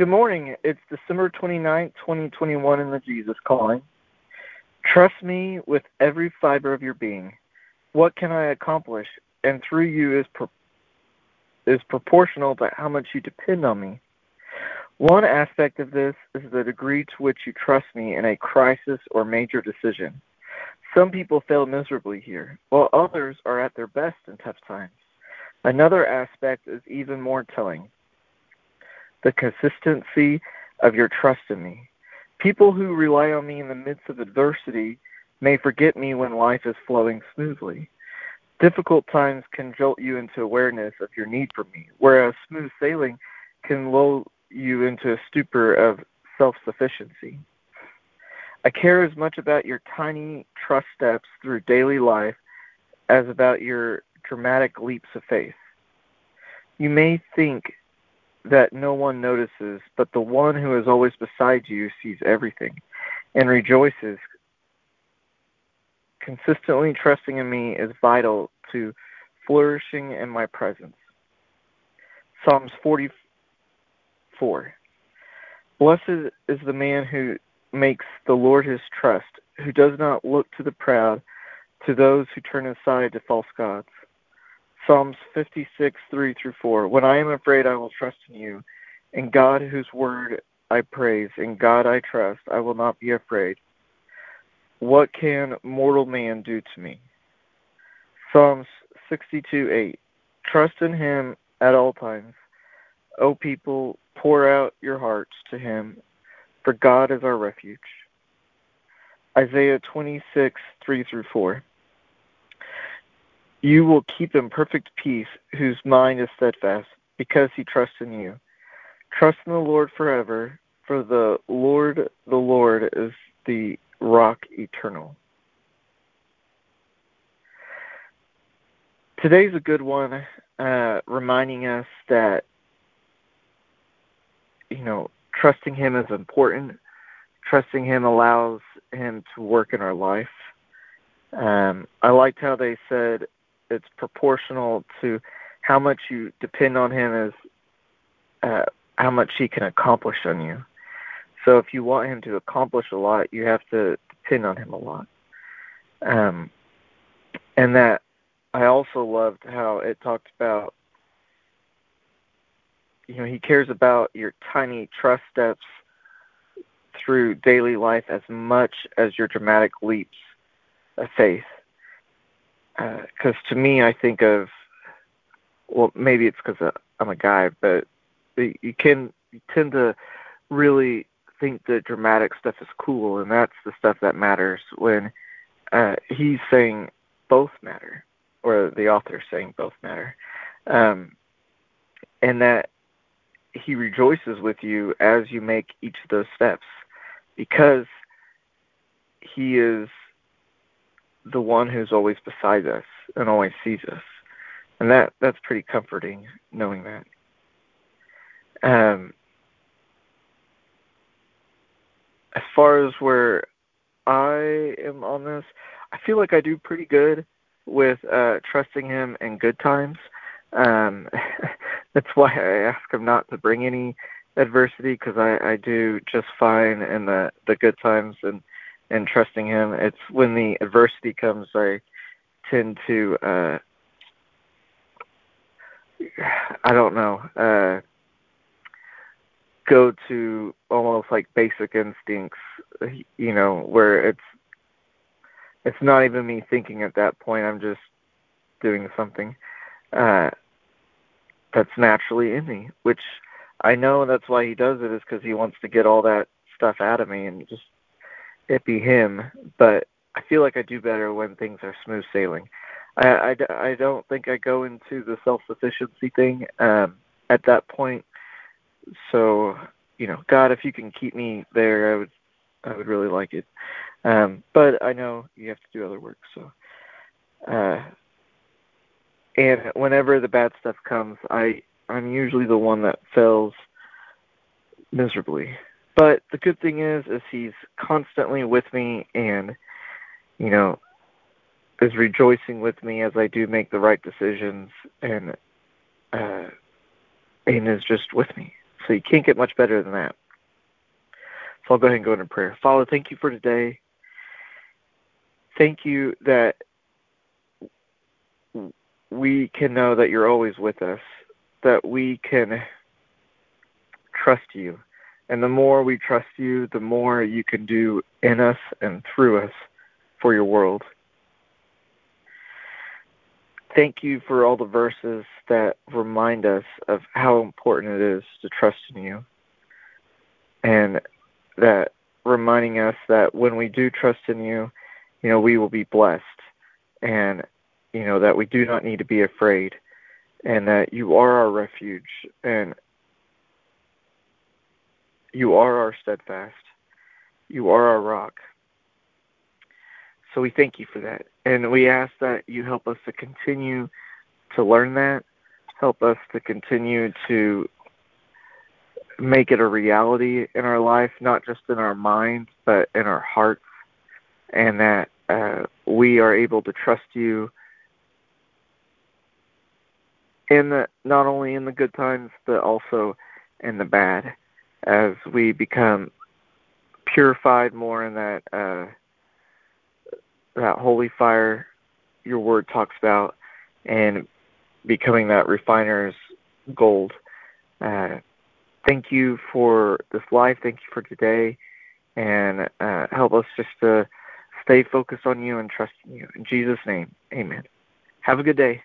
Good morning. It's December 29th, 2021 in the Jesus Calling. Trust me with every fiber of your being. What can I accomplish? And through you is pro- is proportional to how much you depend on me. One aspect of this is the degree to which you trust me in a crisis or major decision. Some people fail miserably here, while others are at their best in tough times. Another aspect is even more telling the consistency of your trust in me. People who rely on me in the midst of adversity may forget me when life is flowing smoothly. Difficult times can jolt you into awareness of your need for me, whereas smooth sailing can lull you into a stupor of self sufficiency. I care as much about your tiny trust steps through daily life as about your dramatic leaps of faith. You may think that no one notices, but the one who is always beside you sees everything and rejoices. Consistently trusting in me is vital to flourishing in my presence. Psalms 44. Blessed is the man who makes the Lord his trust, who does not look to the proud, to those who turn aside to false gods. Psalms 56, 3 through 4. When I am afraid, I will trust in you. In God, whose word I praise, in God I trust, I will not be afraid. What can mortal man do to me? Psalms 62, 8. Trust in him at all times. O people, pour out your hearts to him, for God is our refuge. Isaiah 26, 3 through 4. You will keep in perfect peace whose mind is steadfast, because he trusts in you. Trust in the Lord forever, for the Lord, the Lord is the rock eternal. Today's a good one, uh, reminding us that, you know, trusting Him is important. Trusting Him allows Him to work in our life. Um, I liked how they said it's proportional to how much you depend on him as uh, how much he can accomplish on you. So if you want him to accomplish a lot, you have to depend on him a lot. Um, and that I also loved how it talked about you know he cares about your tiny trust steps through daily life as much as your dramatic leaps of faith because uh, to me, I think of well, maybe it's because I'm a guy, but you can you tend to really think the dramatic stuff is cool, and that's the stuff that matters. When uh, he's saying both matter, or the author saying both matter, um, and that he rejoices with you as you make each of those steps, because he is the one who's always beside us and always sees us. And that that's pretty comforting knowing that. Um, as far as where I am on this, I feel like I do pretty good with uh, trusting him in good times. Um, that's why I ask him not to bring any adversity because I, I do just fine in the the good times and and trusting him. It's when the adversity comes, I tend to, uh, I don't know, uh, go to almost like basic instincts, you know, where it's it's not even me thinking at that point. I'm just doing something uh, that's naturally in me, which I know that's why he does it is because he wants to get all that stuff out of me and just it be him, but I feel like I do better when things are smooth sailing. I, I, I don't think I go into the self sufficiency thing um, at that point. So, you know, God, if you can keep me there, I would I would really like it. Um, but I know you have to do other work. So, uh, and whenever the bad stuff comes, I I'm usually the one that fails miserably. But the good thing is, is he's constantly with me, and you know, is rejoicing with me as I do make the right decisions, and uh, and is just with me. So you can't get much better than that. So I'll go ahead and go into prayer. Father, thank you for today. Thank you that we can know that you're always with us, that we can trust you. And the more we trust you, the more you can do in us and through us for your world. Thank you for all the verses that remind us of how important it is to trust in you. And that reminding us that when we do trust in you, you know, we will be blessed. And, you know, that we do not need to be afraid. And that you are our refuge. And you are our steadfast. You are our rock. So we thank you for that. And we ask that you help us to continue to learn that, help us to continue to make it a reality in our life, not just in our minds, but in our hearts, and that uh, we are able to trust you in the not only in the good times, but also in the bad, as we become purified more in that. Uh, that holy fire your word talks about and becoming that refiner's gold. Uh, thank you for this life. Thank you for today. And uh, help us just to stay focused on you and trust in you. In Jesus' name, amen. Have a good day.